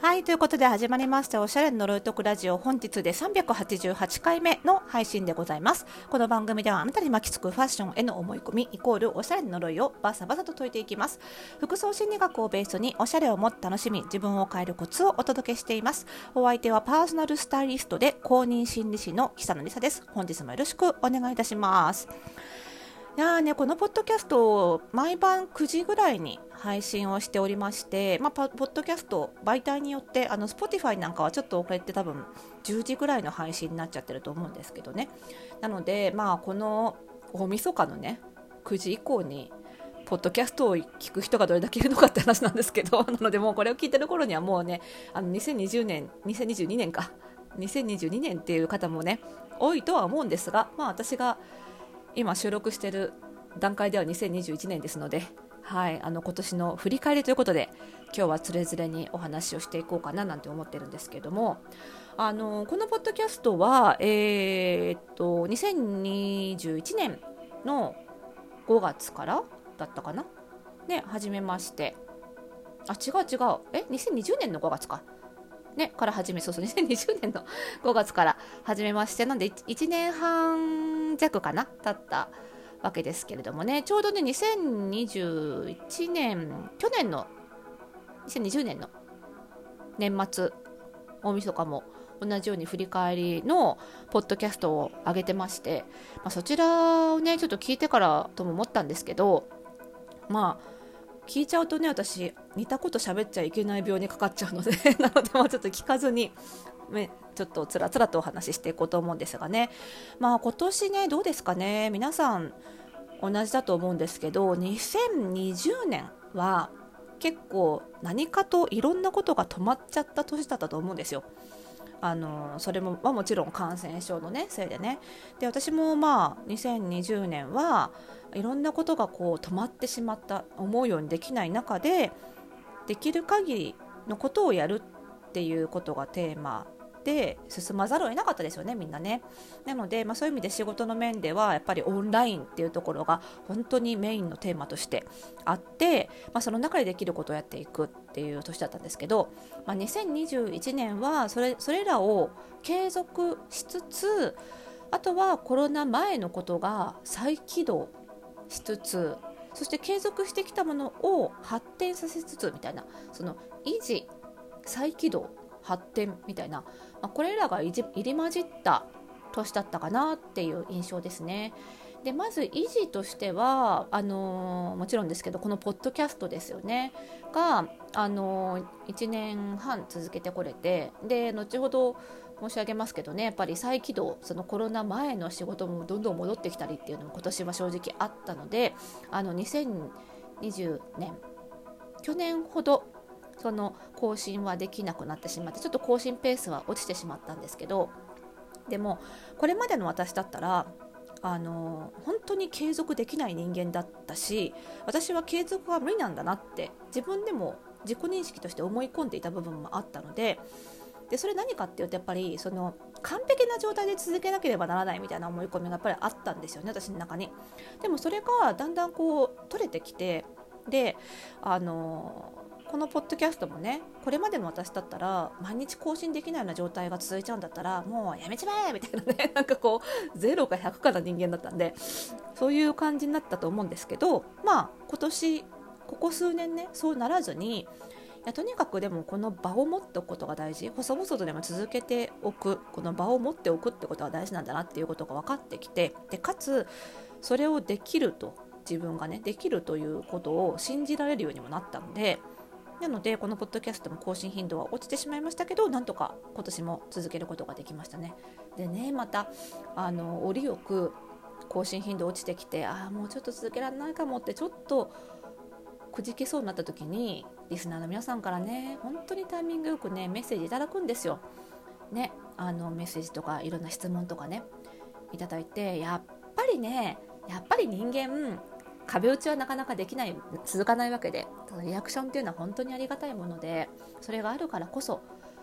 はい、ということで始まりましたおしゃれの呪いとくラジオ本日で388回目の配信でございます。この番組ではあなたに巻きつくファッションへの思い込みイコールおしゃれの呪いをバサバサと解いていきます。服装心理学をベースにおしゃれをもっと楽しみ自分を変えるコツをお届けしています。お相手はパーソナルスタイリストで公認心理師の久野里沙です。本日もよろしくお願いいたします。いやね、このポッドキャストを毎晩9時ぐらいに配信をしておりまして、まあ、ポッドキャスト媒体によってあの Spotify なんかはちょっと遅れて多分10時ぐらいの配信になっちゃってると思うんですけどね。なので、まあ、この大晦日のね9時以降にポッドキャストを聞く人がどれだけいるのかって話なんですけど なのでもうこれを聞いてる頃にはもうねあの2020年2022年か。2022年っていう方もね多いとは思うんですが、まあ、私が今収録している段階では2021年ですので、はい、あの今年の振り返りということで今日はつれづれにお話をしていこうかななんて思ってるんですけどもあのこのポッドキャストは、えー、っと2021年の5月からだったかな？ね始めまして。あ違う違う。え2020年の5月か。ね、から始め、そうそう、2020年の5月から始めまして、なんで 1, 1年半弱かな、経ったわけですけれどもね、ちょうどね、2021年、去年の、2020年の年末、大晦日も同じように振り返りのポッドキャストを上げてまして、まあ、そちらをね、ちょっと聞いてからとも思ったんですけど、まあ、聞いちゃうとね私似たこと喋っちゃいけない病にかかっちゃうので なのでもうちょっと聞かずに、ね、ちょっとつらつらとお話ししていこうと思うんですがね。まあ今年ねどうですかね。皆さん同じだと思うんですけど2020年は結構何かといろんなことが止まっちゃった年だったと思うんですよ。あのそれも、まあ、もちろん感染症の、ね、せいでね。で私もまあ2020年はいろんなことがこう止まってしまった思うようにできない中でできる限りのことをやるっていうことがテーマで進まざるを得なかったですよねみんなね。なので、まあ、そういう意味で仕事の面ではやっぱりオンラインっていうところが本当にメインのテーマとしてあって、まあ、その中でできることをやっていくっていう年だったんですけど、まあ、2021年はそれそれらを継続しつつあとはコロナ前のことが再起動しつつそして継続してきたものを発展させつつみたいなその維持再起動発展みたいな、まあ、これらが入り混じった年だったかなっていう印象ですね。でまず維持としてはあのー、もちろんですけどこのポッドキャストですよねが、あのー、1年半続けてこれてで後ほど申し上げますけどねやっぱり再起動そのコロナ前の仕事もどんどん戻ってきたりっていうのも今年は正直あったのであの2020年去年ほどその更新はできなくなってしまってちょっと更新ペースは落ちてしまったんですけどでもこれまでの私だったらあの本当に継続できない人間だったし私は継続は無理なんだなって自分でも自己認識として思い込んでいた部分もあったのででそれ何かっていうとやっぱりその完璧な状態で続けなければならないみたいな思い込みがやっぱりあったんですよね私の中に。でもそれがだんだんこう取れてきてであのこのポッドキャストもねこれまでの私だったら毎日更新できないような状態が続いちゃうんだったらもうやめちまえみたいなね なんかこう0か100かな人間だったんでそういう感じになったと思うんですけどまあ今年ここ数年ねそうならずにやとにかくでもこの場を持っておくことが大事細々とでも続けておくこの場を持っておくってことが大事なんだなっていうことが分かってきてでかつそれをできると自分がねできるということを信じられるようにもなったのでなのでこのポッドキャストも更新頻度は落ちてしまいましたけどなんとか今年も続けることができましたね。でねまたあの折よく更新頻度落ちてきてああもうちょっと続けられないかもってちょっとくじけそうになった時にリスナーの皆さんからね本当にタイミングよくねメッセージいただくんですよ。ねあのメッセージとかいろんな質問とかねいただいてやっぱりねやっぱり人間壁打ちはなかなかできない続かないわけでリアクションっていうのは本当にありがたいものでそれがあるからこそ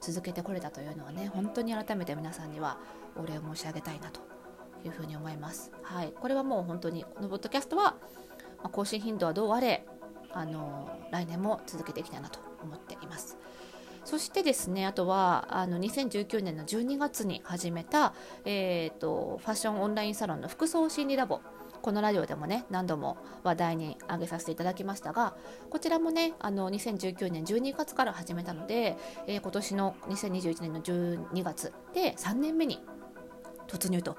続けてこれたというのはね本当に改めて皆さんにはお礼を申し上げたいなというふうに思います。はい、これはもう本当にこのポッドキャストは、更新頻度はどうあれあの来年も続けていきたいなと思っています。そしてですねあとはあの2019年の12月に始めた、えーと、ファッションオンラインサロンの服装心理ラボこのラジオでもね何度も話題に挙げさせていただきましたがこちらもねあの2019年12月から始めたので、えー、今年の2021年の12月で3年目に突入と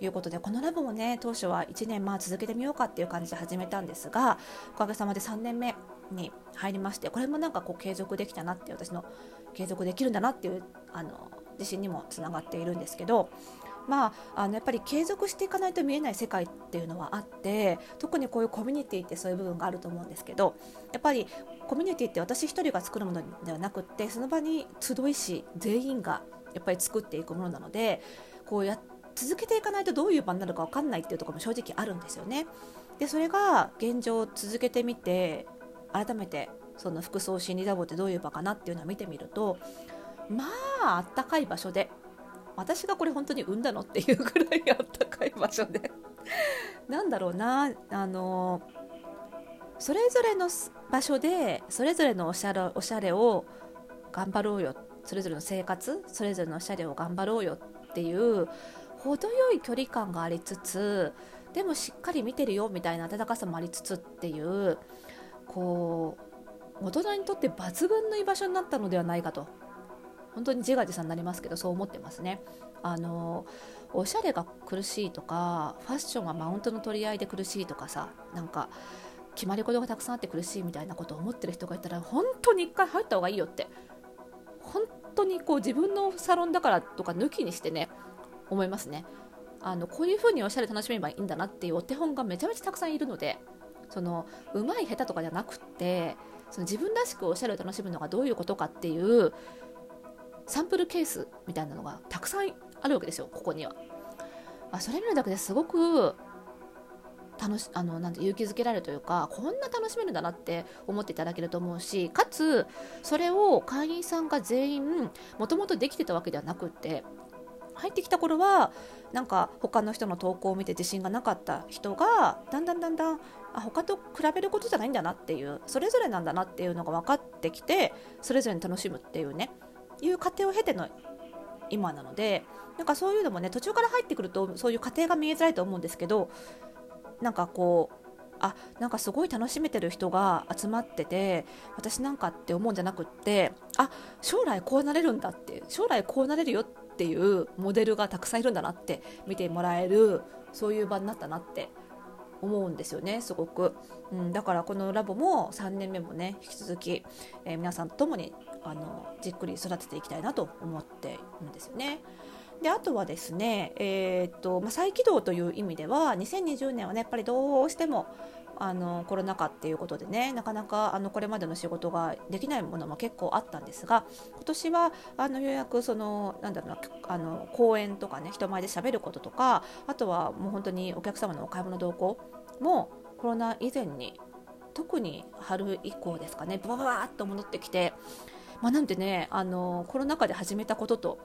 いうことでこのラボもね当初は1年まあ続けてみようかっていう感じで始めたんですがおかげさまで3年目に入りましてこれもなんかこう継続できたなって私の継続できるんだなっていうあの自信にもつながっているんですけどまあ、あのやっぱり継続していかないと見えない世界っていうのはあって特にこういうコミュニティってそういう部分があると思うんですけどやっぱりコミュニティって私一人が作るものではなくってその場に集いし全員がやっぱり作っていくものなのでこうやって続けていかないとどういう場になるか分かんないっていうとこも正直あるんですよね。でそれが現状続けてみて改めてその服装心理ラボってどういう場かなっていうのを見てみるとまああったかい場所で私がこれ本当に産んだのっていうぐらいあったかい場所でなんだろうなあのそれぞれの場所でそれぞれのおしゃれおしゃれを頑張ろうよそれぞれの生活それぞれのおしゃれを頑張ろうよっていう程よい距離感がありつつでもしっかり見てるよみたいな温かさもありつつっていうこう大人にとって抜群の居場所になったのではないかと本当に自画自賛になりますけどそう思ってますね。あのおしゃれが苦しいとかファッションがマウントの取り合いで苦しいとかさなんか決まり事がたくさんあって苦しいみたいなことを思ってる人がいたら本当に一回入った方がいいよって本当にこう自分のサロンだからとか抜きにしてね思いますねあのこういう風におしゃれ楽しめばいいんだなっていうお手本がめちゃめちゃたくさんいるのでそのうまい下手とかじゃなくってその自分らしくおしゃれを楽しむのがどういうことかっていうサンプルケースみたいなのがたくさんあるわけですよここには。あそれ見るだけですごく楽しあのなんて勇気づけられるというかこんな楽しめるんだなって思っていただけると思うしかつそれを会員さんが全員もともとできてたわけではなくって入ってきた頃はなんか他の人の投稿を見て自信がなかった人がだんだんだんだんあ他と比べることじゃないんだなっていうそれぞれなんだなっていうのが分かってきてそれぞれに楽しむっていうねいう過程を経ての今なのでなんかそういうのもね途中から入ってくるとそういう過程が見えづらいと思うんですけどなんかこうあなんかすごい楽しめてる人が集まってて私なんかって思うんじゃなくってあ将来こうなれるんだって将来こうなれるよってていうモデルがたくさんいるんだなって見てもらえるそういう場になったなって思うんですよねすごく、うん、だからこのラボも3年目もね引き続き、えー、皆さんと共にあのじっくり育てていきたいなと思っているんですよね。であとはですね、えー、っとまあ、再起動という意味では2020年はねやっぱりどうしてもあのコロナ禍っていうことでねなかなかあのこれまでの仕事ができないものも結構あったんですが今年はあのようやくそのなんだろうなあの講演とかね人前で喋ることとかあとはもう本当にお客様のお買い物同行もコロナ以前に特に春以降ですかねバババーっと戻ってきてまあ、なんてねあのコロナ禍で始めたことと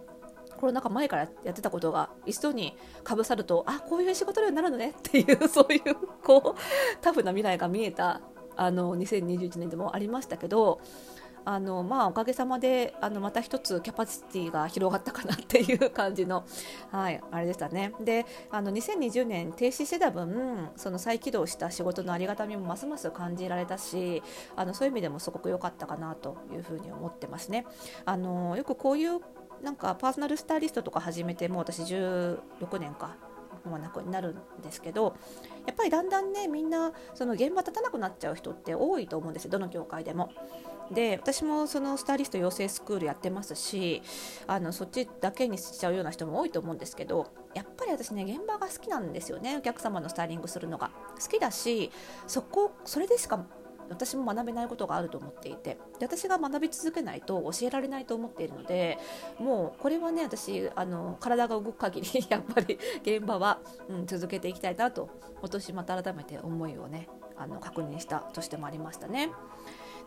コロナ禍前からやってたことが一度にかぶさるとあこういう仕事量になるのねっていう そういうこうタフな未来が見えたあの2021年でもありましたけどあのまあ、おかげさまであのまた一つキャパシティが広がったかなっていう感じの、はい、あれでしたね。であの2020年停止してた分その再起動した仕事のありがたみもますます感じられたしあのそういう意味でもすごく良かったかなというふうに思ってますね。あのよくこういうなんかパーソナルスタイリストとか始めてもう私16年か間もなくになるんですけどやっぱりだんだんねみんなその現場立たなくなっちゃう人って多いと思うんですよどの業界でも。で私もそのスタイリスト養成スクールやってますしあのそっちだけにしちゃうような人も多いと思うんですけどやっぱり私ね現場が好きなんですよねお客様のスタイリングするのが好きだしそこそれでしか私も学べないことがあると思っていてで私が学び続けないと教えられないと思っているのでもうこれはね私あの体が動く限り やっぱり現場は、うん、続けていきたいなと今年また改めて思いをねあの確認したとしてもありましたね。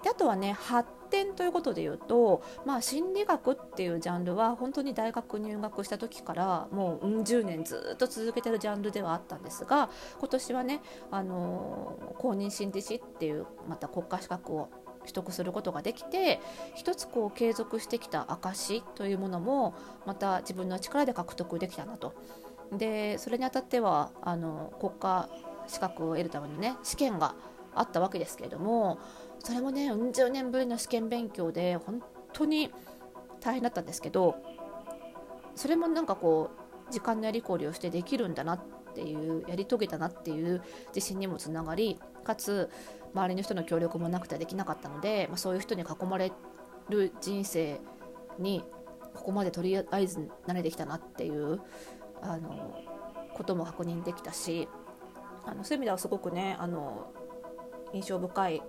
であとはね発展ということで言うと、まあ、心理学っていうジャンルは本当に大学入学した時からもううん十年ずっと続けてるジャンルではあったんですが今年はね、あの、公認心理師っていうまた国家資格を取得することができて一つこう継続してきた証というものもまた自分の力で獲得できたなと。でそれにあたってはあの国家資格を得るためのね試験があったわけですけれどもそれもねうん十年ぶりの試験勉強で本当に大変だったんですけどそれもなんかこう時間のやりくりをしてできるんだなっていうやり遂げたなっていう自信にもつながりかつ周りの人の協力もなくてはできなかったので、まあ、そういう人に囲まれる人生にここまでとりあえず慣れてきたなっていうあのことも確認できたしあのそういう意味ではすごくねあの印象深い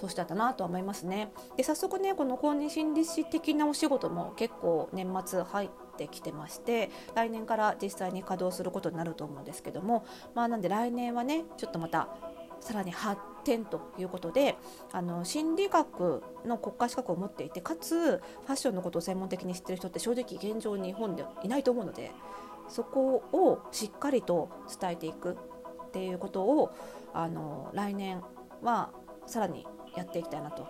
年だったなとは思いますね。で早速ねこの公認心理師的なお仕事も結構年末入ってきてまして来年から実際に稼働することになると思うんですけどもまあなんで来年はねちょっとまたさらに発展ということであの心理学の国家資格を持っていてかつファッションのことを専門的に知ってる人って正直現状日本でいないと思うのでそこをしっかりと伝えていくっていうことをあの来年はさらにやっていきたいなと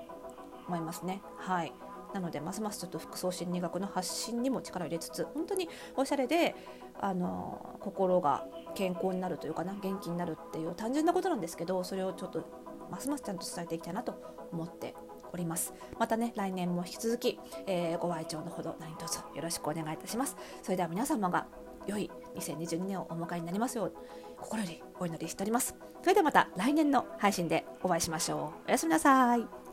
思いますね。はい。なのでますますちょっと服装心理学の発信にも力を入れつつ本当におしゃれであの心が健康になるというかな元気になるっていう単純なことなんですけどそれをちょっとますますちゃんと伝えていきたいなと思っております。またね来年も引き続き、えー、ご愛聴のほど何卒よろしくお願いいたします。それでは皆様が良い2022年をお迎えになりますよう心よりお祈りしております。それではまた来年の配信でお会いしましょう。おやすみなさい。